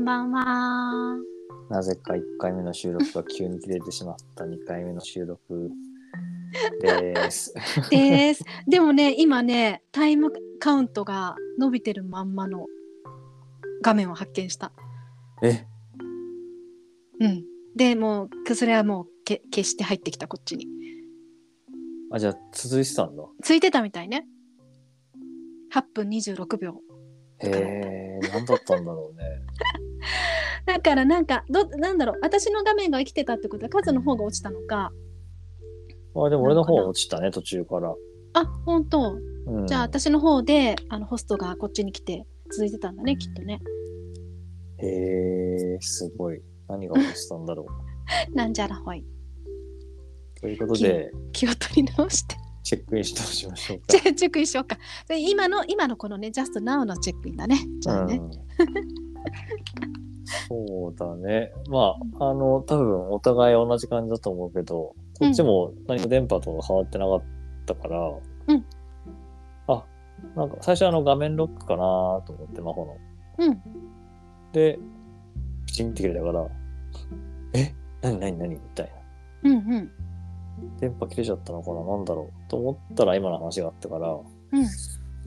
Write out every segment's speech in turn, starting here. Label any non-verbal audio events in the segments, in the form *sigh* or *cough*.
んばんは。なぜか1回目の収録が急に切れてしまった2回目の収録です。*laughs* です。でもね、今ね、タイムカウントが伸びてるまんまの画面を発見した。え、うん。でもう、それはもうけ消して入ってきた、こっちに。あ、じゃあ続いてたんだ。ついてたみたいね。8分26秒。へえ、何だったんだろうね。*laughs* だからなんか、どなんだろう、私の画面が生きてたってことは、数の方が落ちたのか。あ、でも俺の方は落ちたね、途中から。あ、本当。うん、じゃあ、私の方で、あの、ホストがこっちに来て、続いてたんだね、きっとね。へえ、すごい。何が落ちたんだろう。*laughs* なんじゃらほい。ということで、気を取り直して。チェックインしておしましょうかチ。ェチェックインしようか。で今の、今のこのね、ジャストナウのチェックインだね。じゃあね。うん、*laughs* そうだね。まあ、あの、多分お互い同じ感じだと思うけど、こっちも何か電波とか変わってなかったから、うんあ、なんか最初あの画面ロックかなと思って、魔法の。うん。で、プチンって切れたから、え？何何何？みたいな。うんうん。電波切れちゃったのかな？なんだろう？と思ったら今の話があったから、うん。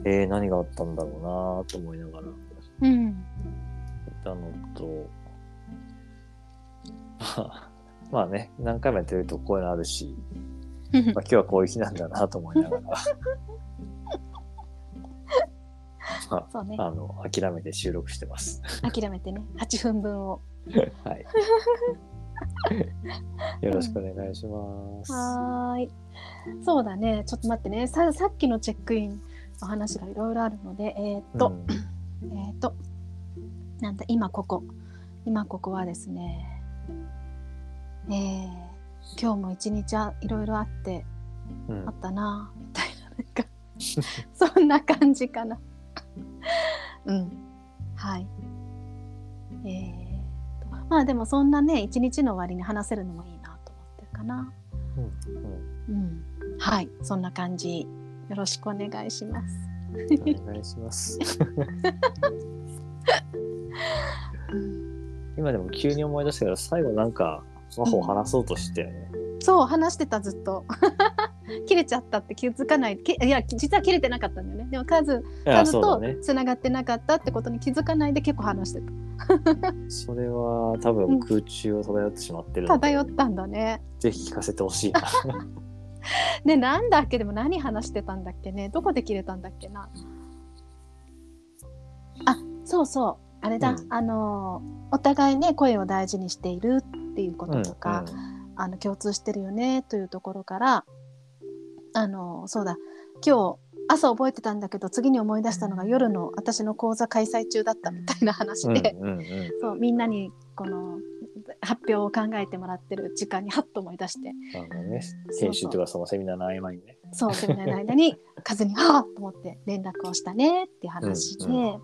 えー、何があったんだろうなと思いながら。うん。いたのと、*laughs* まあね、何回もやってるとこういうのあるし、*laughs* まあ、今日はこういう日なんだなと思いながら、まそうね *laughs* あ、。あの、諦めて収録してます。諦めてね。8分分を。はい。よろしくお願いします。はーい。そうだね。ちょっと待ってね。ささっきのチェックインの話がいろいろあるので、えーっと、うんえーっと、なんだ、今ここ。今ここはですね、え。ー、今日も一日あいろいろあって、うん。あったなみたいななんか。*laughs* そんな感じかな。*laughs* うん。はい。えーと。まあでもそんなね一日の終わりに話せるのもいいなと思ってるかな。うん。うん。はい。そんな感じ。よろしくお願いします。うんお願いします。*laughs* うん。今でも急に思い出したけど、最後なんか、魔法話そうとしてたよね。そう話してたずっと。*laughs* 切れちゃったって気づかない。きいや実は切れてなかったんだよね。でも数いや、数と。つながってなかったってことに気づかないで結構話してた。*laughs* それは多分空中を漂ってしまってるので、漂ったんだね。ぜひ聞かせてほしいな。*laughs* ねなんだっけ？でも何話してたんだっけね？どこで切れたんだっけな？あそうそうあれだ、うん。あのお互いね声を大事にしているっていうこととか、あの共通してるよねというところからあのそうだ今日朝覚えてたんだけど次に思い出したのが夜の私の講座開催中だったみたいな話うん、で、うんうんうん。*laughs* そうみんなにこの発表を考えてもらってる時間にハッと思い出してあのね、そう研修とかそのセミナーの合間にね。そうセミナーの間に *laughs* カズに「はあ!」と思って連絡をしたねっていう話で,、うん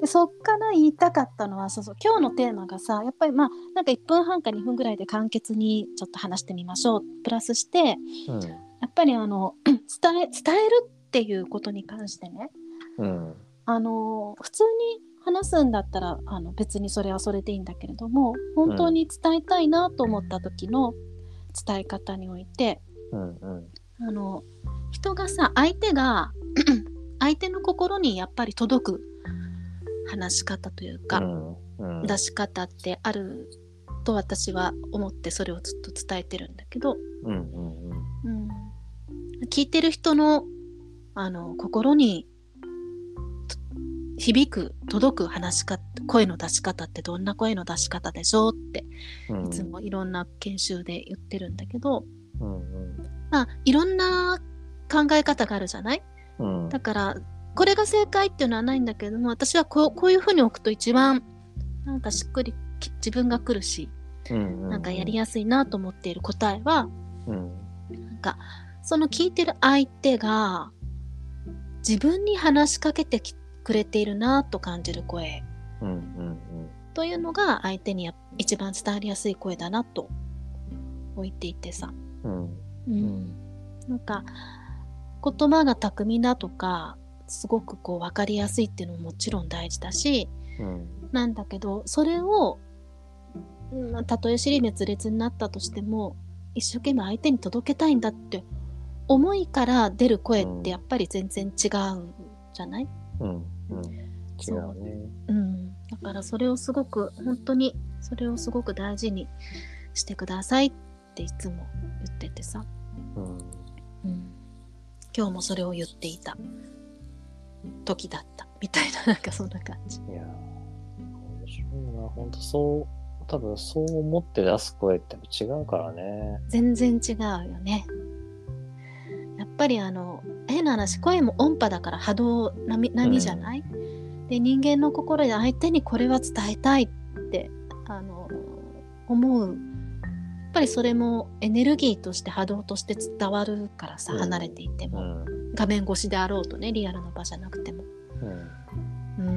でそっから言いたかったのはそうそう今日のテーマがさやっぱりまあなんか1分半か2分ぐらいで簡潔にちょっと話してみましょうプラスしてうん。やっぱりあの *clears throat* 伝え伝えるっていうことに関してねうん。あの普通に話すんだったらあの別にそれはそれでいいんだけれども本当に伝えたいなと思った時の伝え方においてうん。うん。あの人がさ相手が *clears throat* 相手の心にやっぱり届く話し方というか、うん。うん。出し方ってあると私は思ってそれをずっと伝えてるんだけど、うん。うん。うん。うん、聞いてる人のあの心にと響く届く話し方声の出し方ってどんな声の出し方でしょうってうん。いつもいろんな研修で言ってるんだけど、うん。うん。まあ、いろんな考え方があるじゃない？うん。だからこれが正解っていうのはないんだけれども私はこうこういうふうに置くと一番なんかしっくりき自分が来るしうん。なんかやりやすいなと思っている答えはうん。なんかその聞いてる相手が自分に話しかけてきくれているなと感じる声うん。うん。というのが相手にや一番伝わりやすい声だなと置いていてさ、うん。うんなんか言葉が巧みだとかすごくこう分かりやすいっていうのももちろん大事だしうんなんだけどそれをうんたとえ尻滅裂になったとしても一生懸命相手に届けたいんだって思いから出る声ってやっぱり全然違うんじゃない、うんうん違うね。うん、だからそれをすごく本当にそれをすごく大事にしてくださいっていつも言っててさ、うんうん、今日もそれを言っていた時だったみたいななんかそんな感じ。いやー面白いな。本当そう、多分そう思って出す声って違うからね。全然違うよね。やっぱりあの変な話声も音波だから波動波波じゃない、で人間の心で相手にこれは伝えたいってあの思う。やっぱりそれもエネルギーとして波動として伝わるからさうん。離れていても、うん。画面越しであろうとねリアルの場じゃなくても。うん。う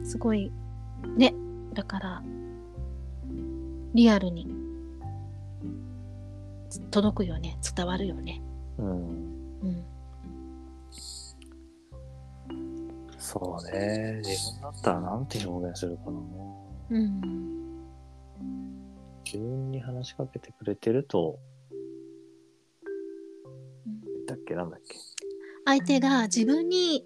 ん。すごい。ね。だからリアルに届くよね。伝わるよね。うん。うん。そうね。自分だったらなんて表現するかな。うん。自分に話しかけてくれてると、だっけなんだっけ。相手が自分に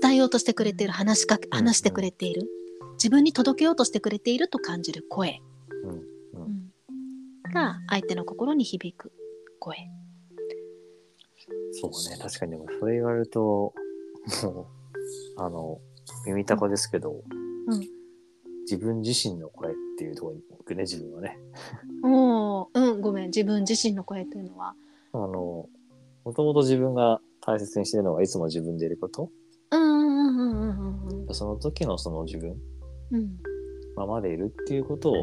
伝えようとしてくれている話しか話してくれている。自分に届けようとしてくれていると感じる声、うん。うんが相手の心に響く声そうね。確かにでもそれ言われると、もう、あの、耳たかですけど、うん自分自身の声っていうところに行くね、自分はね。おーうんごめん自分自身の声というのはあの、もともと自分が大切にしてるのはいつも自分でいること。うんうんうんうんうんうんその時のその自分、うんままでいるっていうことを、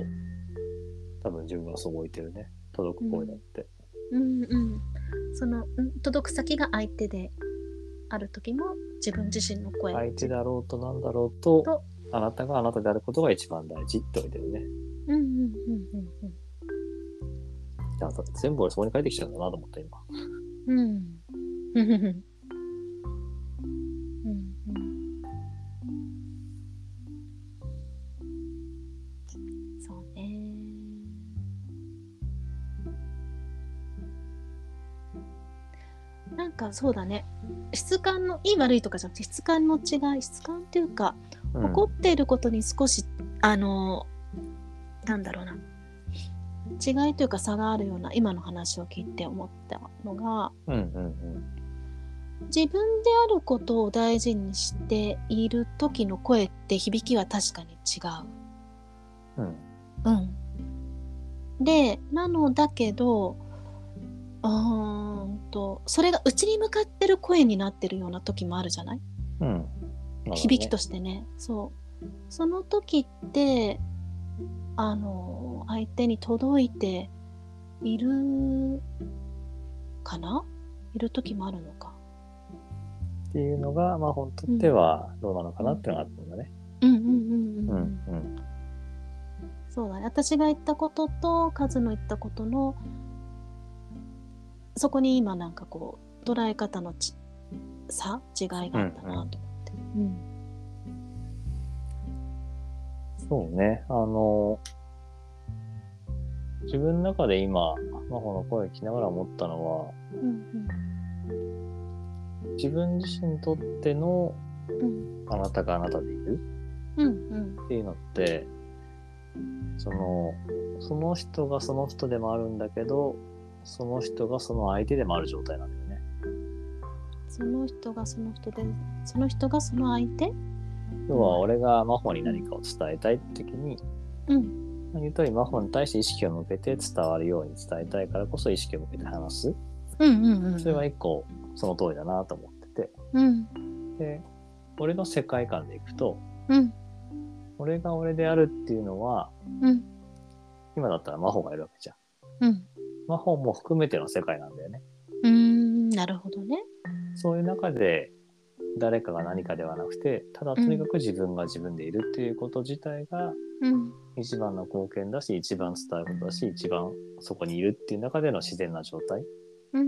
多分自分はそう置いてるね。届く声だって。うんうんそのうん届く先が相手である時も自分自身の声相手だろうとなんだろうとと、あなたがあなたであることが一番大事って置いてるね。うんうんうんうんだから全部俺そこに書いてきちゃうんだなと思った今。うんそうだね質感のいい悪いとかじゃなくて質感の違い質感っていうかうん怒っていることに少し、あのなんだろうな違いというか差があるような今の話を聞いて思ったのがうんうん自分であることを大事にしている時の声って響きは確かに違う。うん。うん。うん、でなのだけどうーんと。それが内に向かってる声になってるような時もあるじゃない？うん。ね。響きとしてね。そう。その時ってあの相手に届いているかな？いる時もあるのか。っていうのが、まあ本当ってはどうなのかなっていうのがあったんだね。うんうんうんうん、ううんうん。そうだね。私が言ったこととカズの言ったことのそこに今なんかこう捉え方のち差違いがあったなと思って、うん。そうね。あの、自分の中で今、真帆の声聞きながら思ったのは、うん。自分自身にとってのうん。あなたがあなたでいるうんうん。っていうのって、その、その人がその人でもあるんだけど、その人がその相手でもある状態なんだよね。その人がその人でその人がその相手？要は俺が真帆に何かを伝えたいって時に、うん言う通り真帆に対して意識を向けて伝わるように伝えたいからこそ意識を向けて話す。うんうんうんそれは一個その通りだなと思ってて。うんで、俺の世界観でいくと、うん俺が俺であるっていうのは、うん今だったら真帆がいるわけじゃん。うん真帆も含めての世界なんだよね。うーんなるほどね。そういう中で、誰かが何かではなくて、ただとにかく自分が自分でいるっていうこと自体がうん。一番の貢献だし、一番伝えることだし、一番そこにいるっていう中での自然な状態。うんうん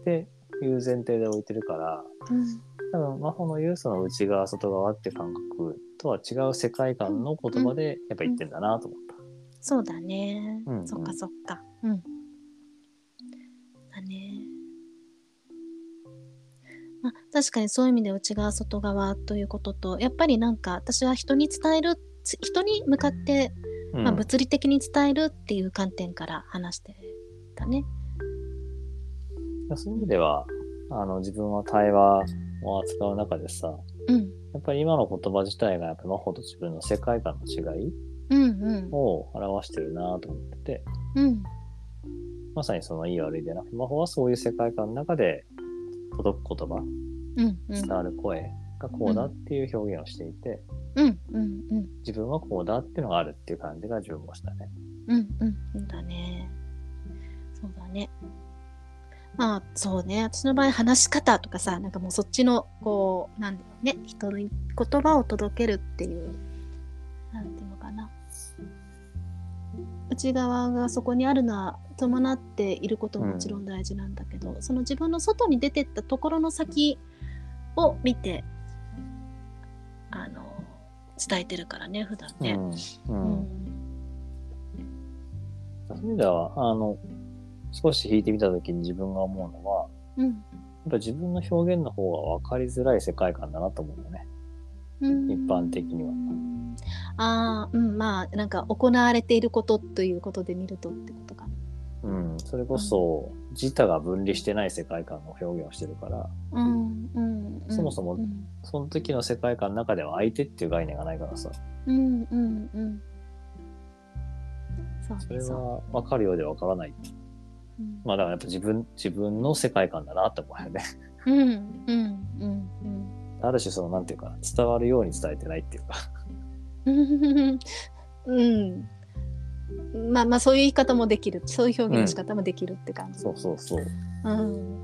っていう前提で置いてるから、うん。多分真帆の言うその内側外側って感覚とは違う世界観の言葉でやっぱ言ってんだなと思った。そうだね、うんうん。そっかそっか。うんまあ確かにそういう意味で内側外側ということとやっぱりなんか私は人に伝えるつ人に向かって、うん。まあ、物理的に伝えるっていう観点から話してたね。そういう意味ではあの自分は対話を扱う中でさうん。やっぱり今の言葉自体がやっぱ真帆と自分の世界観の違いうんうん。を表してるなと思っててうん。まさにそのいい悪いでなく真帆はそういう世界観の中で届く言葉うんうん。伝わる声がこうだっていう表現をしていて、うんうんうん。自分はこうだっていうのがあるっていう感じが自分もしたね。うんうん。うんだね。そうだね。まあそうね。私の場合話し方とかさなんかもうそっちのこうなんだろうね。人に言葉を届けるっていうなんていうのかな内側がそこにあるのは伴っていることももちろん大事なんだけど、その自分の外に出てったところの先を見てあの伝えてるからね普段ね。うんうん。うんそういう意味ではあの少し弾いてみた時に自分が思うのはうん。やっぱ自分の表現の方が分かりづらい世界観だなと思うんだね。うん。一般的にはああ、うん、まあ、なんか行われていることということで見るとってことか。な。うん、それこそ自他が分離してない世界観の表現をしてるからうん、うん、うんそもそもうん、その時の世界観の中では相手っていう概念がないからさ。うん、うん、うん。そうね、それ。は分かるようで分からない。うん。まあだからやっぱ自分自分の世界観だなって思うよね。うん、うん、うん、ある種そのなんていうかな伝わるように伝えてないっていうかうん。うん。まあまあそういう言い方もできるそういう表現の仕方もできるって感じ。そうそうそううん。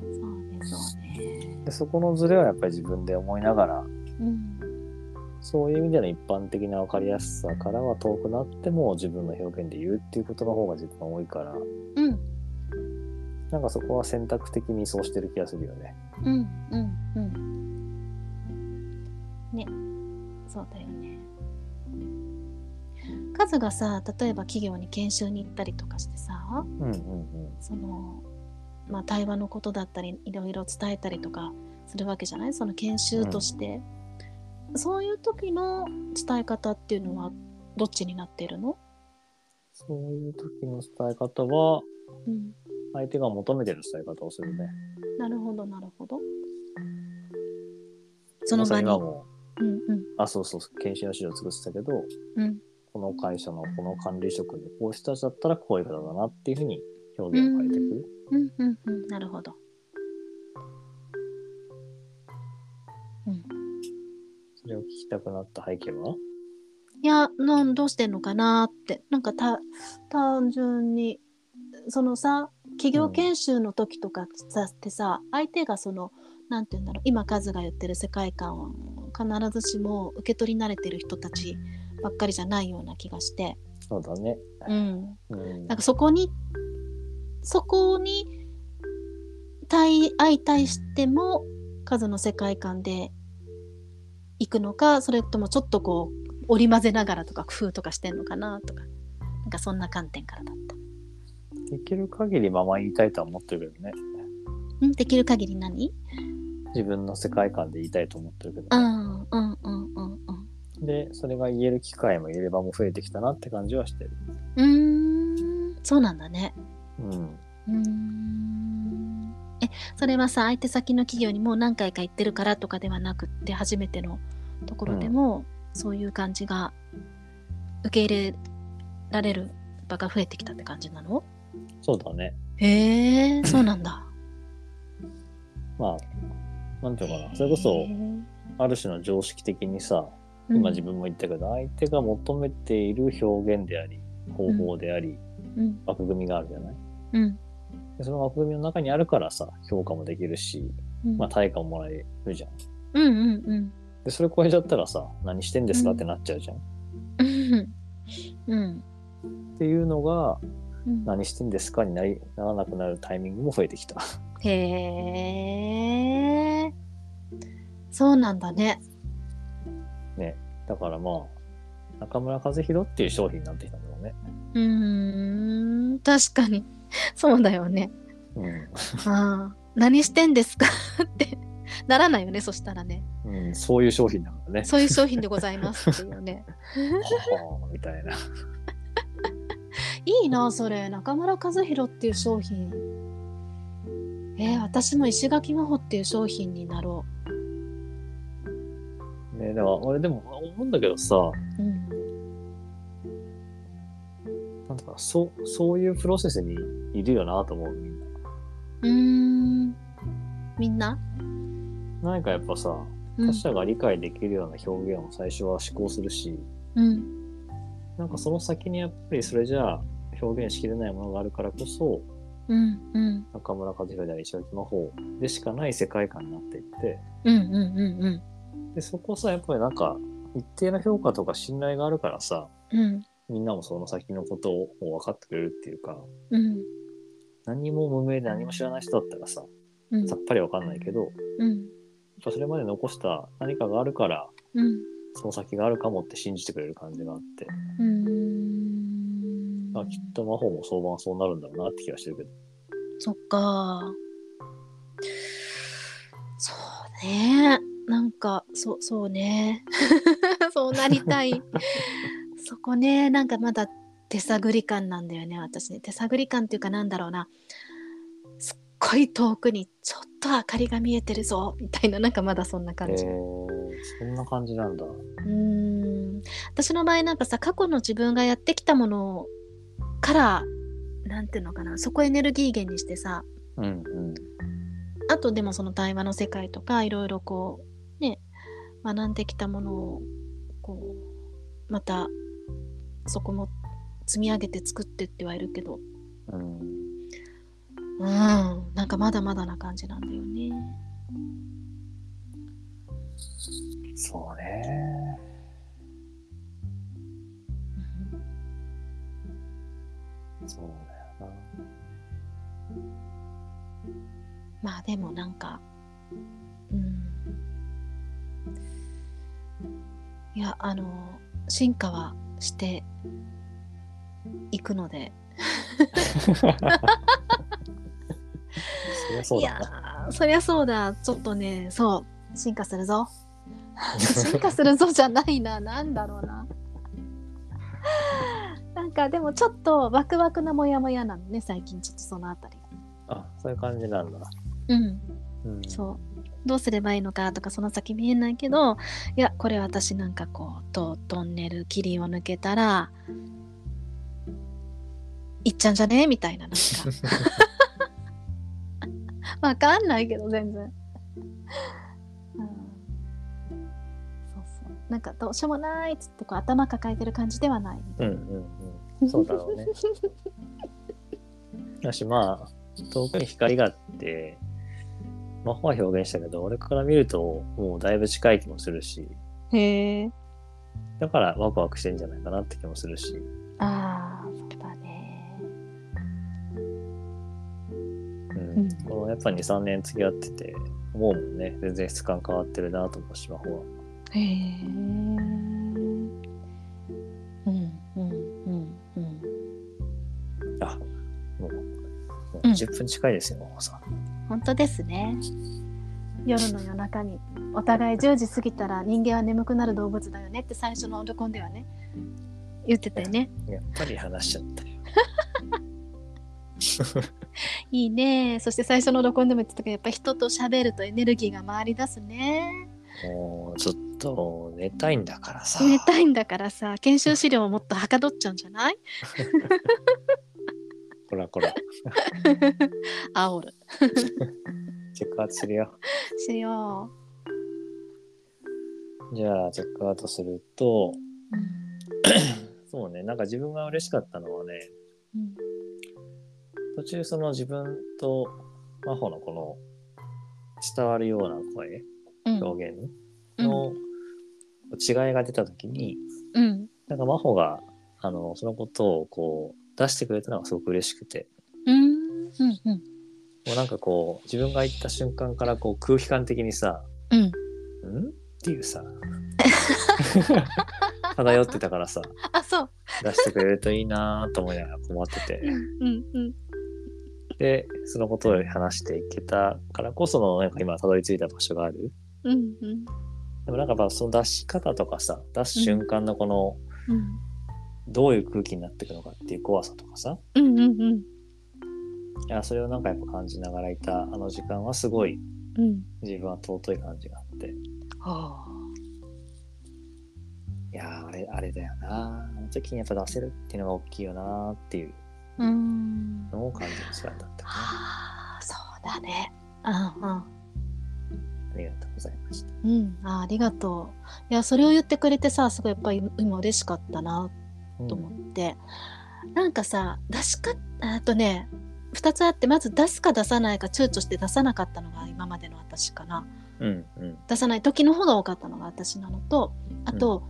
そうねそうね。でそこのズレはやっぱり自分で思いながらうん。そういう意味での一般的な分かりやすさからは遠くなっても自分の表現で言うっていうことの方が自分は多いからうん。なんかそこは選択的にそうしてる気がするよね。うん。うん。うん。ね。そうだよね。カズがさ例えば企業に研修に行ったりとかしてさうんうんその、まあ、対話のことだったりいろいろ伝えたりとかするわけじゃない？その研修として、そういう時の伝え方っていうのはどっちになっているの、そういう時の伝え方はうん、相手が求めてる伝え方をするね。なるほどなるほど。その場にに今もうんうん。あそうそう研修の資料作ってたけどうんこの会社のこの管理職でこういう人たちだったらこういう方だなっていうふうに表現を変えていく。うんうんうんなるほどうんそれを聞きたくなった背景はいやなんどうしてんのかなってなんかた単純にそのさ企業研修の時とかってさ、相手がそのなんて言うんだろう今カズが言ってる世界観を必ずしも受け取り慣れてる人たちばっかりじゃないような気がして、そうだね。うん、うんなんかそこにそこに対相対しても数の世界観で行くのかそれともちょっとこう織り交ぜながらとか工夫とかしてんのかなとかなんかそんな観点からだった。できる限りまま言いたいとは思ってるけどね。んできる限り何？自分の世界観で言いたいと思ってるけどね。うんうんうん。で、それが言える機会も言えればも増えてきたなって感じはしてる。うーんそうなんだね。うん。うーんえそれはさ相手先の企業にもう何回か行ってるからとかではなくって初めてのところでも、そういう感じが受け入れられる場が増えてきたって感じなの？そうだね。へえそうなんだ。まあ、なんていうのかな。それこそ、ある種の常識的にさ、今自分も言ったけど、相手が求めている表現であり、方法であり、うん。枠組みがあるじゃない？うん。でその枠組みの中にあるからさ、評価もできるし、うん。まあ対価ももらえるじゃん。うんうんうん。で、それ超えちゃったらさ、何してんですか？ってなっちゃうじゃん。うん。うん。っていうのが、うん。何してんですか？になりならなくなるタイミングも増えてきた。へえ。そうなんだね。ね。だからまあ、中村和弘っていう商品になってきたんだろうね。うーん、確かに。そうだよね。うん。ああ、何してんですか？*laughs* ってならないよね、そしたらね。うん、そういう商品だからね。そういう商品でございますっていうね。はあみたいな。いいな、それ。中村和弘っていう商品。えー私も石垣真帆っていう商品になろね、だから俺でも思うんだけどさ、う。うん。なんだかそう、そういうプロセスにいるよなと思う、みんな。うーん。みんな？何かやっぱさ、うん他。者が理解できるような表現を最初は思考するし、うん。なんかその先にやっぱりそれじゃあ表現しきれないものがあるからこそ、うん。うん。中村和弘であり石垣魔法でしかない世界観になっていって、うん。うん。うん。うん。で、そこさ、やっぱりなんか、一定の評価とか信頼があるからさ、うん。みんなもその先のことを分かってくれるっていうか、うん。何も無名で何も知らない人だったらさ、うんさっぱり分かんないけど、やっうん。ぱそれまで残した何かがあるから、うん。その先があるかもって信じてくれる感じがあって、うーん。あきっと魔法も相場はそうなるんだろうなって気がしてるけど。そっか。そうね。なんか、そ、そうね。*laughs* そうなりたい。*laughs* そこね、なんかまだ手探り感なんだよね、私ね。手探り感っていうかなんだろうな。すっごい遠くにちょっと明かりが見えてるぞ、みたいな、なんかまだそんなへ感じ。えそんな感じなんだ。うーん私の場合なんかさ過去の自分がやってきたものからなんていうのかなそこエネルギー源にしてさうんうん。あとでもその対話の世界とかいろいろこうね学んできたものをこうまたそこも積み上げて作ってってはいるけどうん。うんなんかまだまだな感じなんだよね。そうね。そうだよな。まあでもなんかいやあの進化はしていくので。そりゃそういやだそりゃそうだ。ちょっとねそう。進化するぞ。*laughs* 進化するぞじゃないな。なんだろうな。なんかでもちょっとワクワクなモヤモヤなのね最近。ちょっとそのあたり。あ、そういう感じなんだ。うん。うん、そうどうすればいいのかとかその先見えないけどいやこれ私なんかこうとトンネル霧を抜けたら行っちゃうんじゃね？みたいななんか。*laughs* わかんないけど全然、うん、そうそう。なんかどうしようもないっつってこう頭抱えてる感じではないうんうんうん。そうだろうね。*laughs* だしまあ、遠くに光があって、魔法は表現したけど、俺から見るともうだいぶ近い気もするし、なへえ。だからワクワクしてんじゃないかなって気もするし、ああそうだね。うん。うん。このやっぱ2、3年付き合ってて、思うもんね、全然質感変わってるなと思うし、魔法は。へえ。うんうんうんうん。あ、もう、もううん。10分近いですよ、もうさ。本当ですね。夜の夜中にお互い10時過ぎたら人間は眠くなる動物だよねって最初のオルコンではね言ってたよね。やっぱり話しちゃったよ。*laughs* いいね。そして最初のオルコンでも言ってたけどやっぱ人と喋るとエネルギーが回り出すね。もうちょっと寝たいんだからさ。寝たいんだからさ研修資料をもっとはかどっちゃうんじゃない？*laughs* こらこら、*laughs* 煽る。*laughs* チェックアウトするよ。しよじゃあ、チェックアウトすると、う、*coughs* そうね、なんか自分が嬉しかったのはね、うん。途中その自分と真帆のこの伝わるような声、うん。表現の違いが出た時に、うん。なんか真帆が、あの、そのことをこう、出してくれたのがすごく嬉しくて。うんうんうん。もうなんかこう自分が行った瞬間からこう空気感的にさうん「ん?」っていうさ。*laughs* 漂ってたからさ。あそう。出してくれるといいなと思いながら困ってて。うんうんでそのことを話していけたからこそのなんか今たどり着いた場所がある。うんうん。でもなんかその出し方とかさ出す瞬間のこのうんどういう空気になっていくのかっていう怖さとかさ。うんうんうん。いやそれをなんかやっぱ感じながらいたあの時間はすごいうん。自分は尊い感じがあって。はあ。いやーあれあれだよな。あの時にやっぱ出せるっていうのが大きいよなっていう。うん。のを感じる時間だったかな。はあそうだね。うんうん。ありがとうございました。うん、あありがとう。いやそれを言ってくれてさすごいやっぱり今嬉しかったなうんと思って、なんかさ出しかあとね2つあってまず出すか出さないか躊躇して出さなかったのが今までの私かな。うんうん。出さない時の方が多かったのが私なのとあと、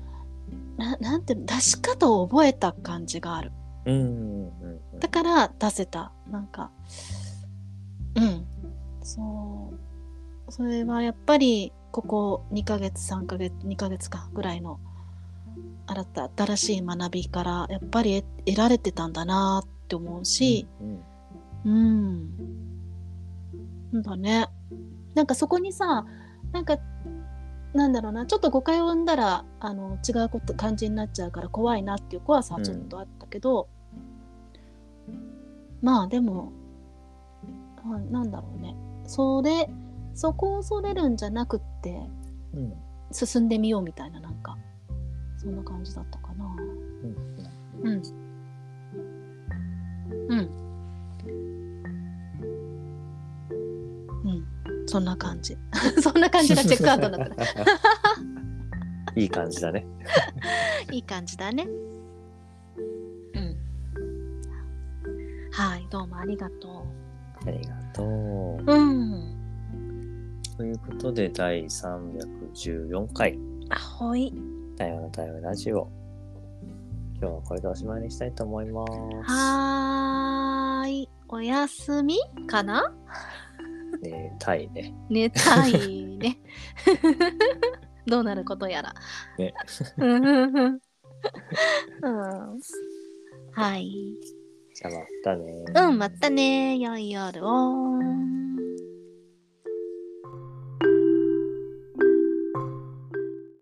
ななんていうの出し方を覚えた感じがある。うんうんうんだから出せた。なんかうん。そうそれはやっぱりここ2ヶ月3ヶ月2ヶ月かぐらいの新た新しい学びからやっぱり得得られてたんだなって思うしうんうん、なんだねなんかそこにさなんかなんだろうなちょっと誤解を生んだらあの違うこと感じになっちゃうから怖いなっていう怖さはちょっとあったけど、まあでもあなんだろうね。それそこを恐れるんじゃなくってうん。進んでみようみたいななんかそんな感じだったかな。うん。うん。うん。うん。そんな感じ。*laughs* そんな感じがチェックアウトになった。*laughs* いい感じだね。*laughs* いい感じだね。うん。はいどうもありがとありがとう。ううん。ということで第314回。あほい太陽の太陽ラジオ。今日はこれでおしまいにしたいと思います。はーい。おやすみかな？えー、タイね。寝たいね。*laughs* どうなることやら。ね。うん。はい。じゃあまたねうんまたね良い夜を